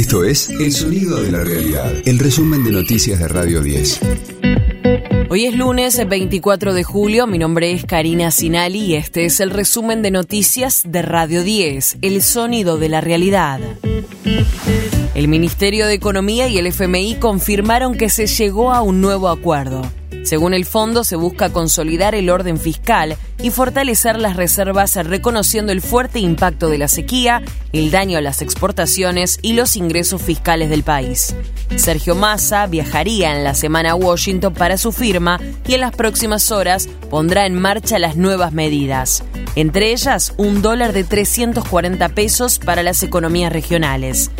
Esto es El Sonido de la Realidad, el resumen de noticias de Radio 10. Hoy es lunes 24 de julio, mi nombre es Karina Sinali y este es el resumen de noticias de Radio 10, El Sonido de la Realidad. El Ministerio de Economía y el FMI confirmaron que se llegó a un nuevo acuerdo. Según el fondo, se busca consolidar el orden fiscal y fortalecer las reservas reconociendo el fuerte impacto de la sequía, el daño a las exportaciones y los ingresos fiscales del país. Sergio Massa viajaría en la semana a Washington para su firma y en las próximas horas pondrá en marcha las nuevas medidas, entre ellas un dólar de 340 pesos para las economías regionales.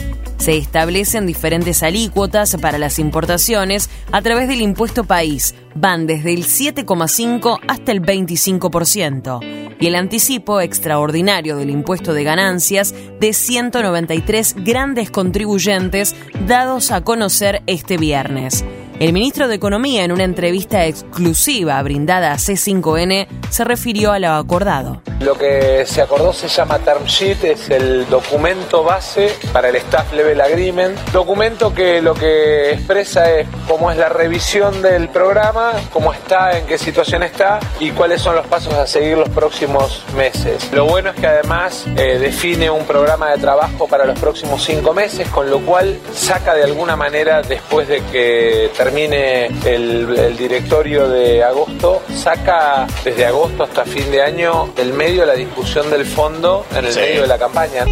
Se establecen diferentes alícuotas para las importaciones a través del impuesto país. Van desde el 7,5 hasta el 25%. Y el anticipo extraordinario del impuesto de ganancias de 193 grandes contribuyentes dados a conocer este viernes. El ministro de Economía, en una entrevista exclusiva brindada a C5N, se refirió a lo acordado. Lo que se acordó se llama Term Sheet, es el documento base para el Staff Level Agreement. Documento que lo que expresa es cómo es la revisión del programa, cómo está, en qué situación está y cuáles son los pasos a seguir los próximos meses. Lo bueno es que además eh, define un programa de trabajo para los próximos cinco meses, con lo cual saca de alguna manera, después de que termine el, el directorio de agosto, saca desde agosto hasta fin de año el medio de la discusión del fondo en el medio de la campaña.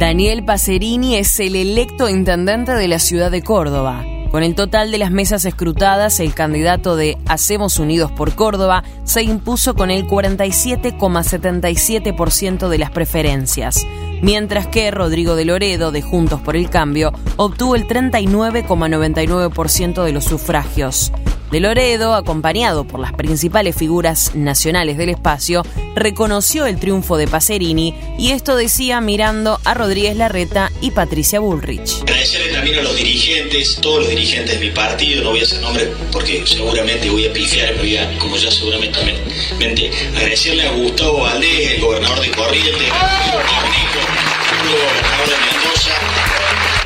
Daniel Pacerini es el electo intendente de la ciudad de Córdoba. Con el total de las mesas escrutadas, el candidato de Hacemos Unidos por Córdoba se impuso con el 47,77% de las preferencias, mientras que Rodrigo de Loredo, de Juntos por el Cambio, obtuvo el 39,99% de los sufragios. De Loredo, acompañado por las principales figuras nacionales del espacio, reconoció el triunfo de Pacerini y esto decía mirando a Rodríguez Larreta y Patricia Bullrich. Agradecerle también a los dirigentes, todos los dirigentes de mi partido, no voy a hacer nombre porque seguramente voy a pifiar, voy a, como ya seguramente agradecerle a Gustavo Valdés, el gobernador de Corrientes, el gobernador de Mendoza,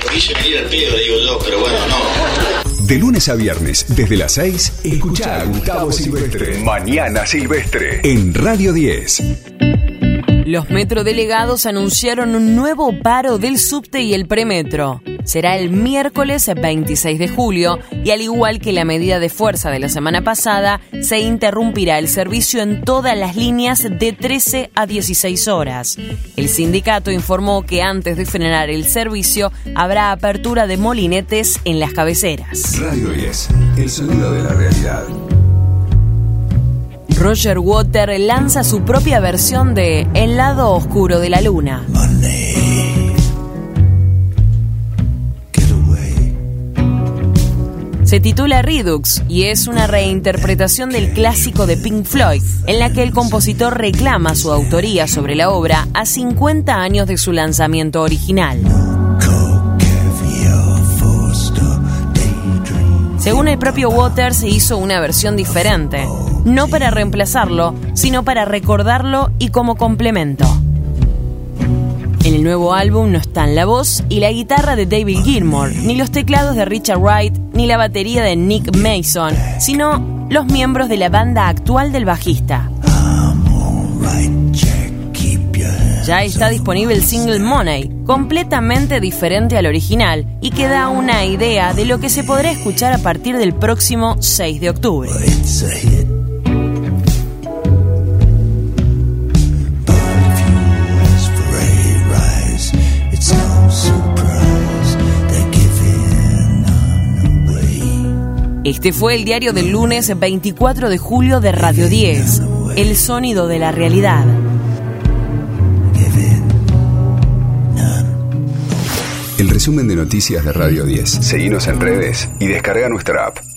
lo hice venir al pedo, digo yo, pero bueno, no. De lunes a viernes, desde las 6, escucha a Gustavo Silvestre. Mañana Silvestre. En Radio 10. Los metrodelegados anunciaron un nuevo paro del subte y el premetro será el miércoles 26 de julio y al igual que la medida de fuerza de la semana pasada, se interrumpirá el servicio en todas las líneas de 13 a 16 horas. El sindicato informó que antes de frenar el servicio habrá apertura de molinetes en las cabeceras. Radio 10, el sonido de la realidad. Roger Water lanza su propia versión de El lado oscuro de la luna. Se titula Redux y es una reinterpretación del clásico de Pink Floyd, en la que el compositor reclama su autoría sobre la obra a 50 años de su lanzamiento original. Según el propio Waters, se hizo una versión diferente, no para reemplazarlo, sino para recordarlo y como complemento. En el nuevo álbum no están la voz y la guitarra de David Gilmour, ni los teclados de Richard Wright, ni la batería de Nick Mason, sino los miembros de la banda actual del bajista. Ya está disponible el single Money, completamente diferente al original y que da una idea de lo que se podrá escuchar a partir del próximo 6 de octubre. Este fue el diario del lunes 24 de julio de Radio 10, El sonido de la realidad. Resumen de noticias de Radio 10. Seguimos en redes y descarga nuestra app.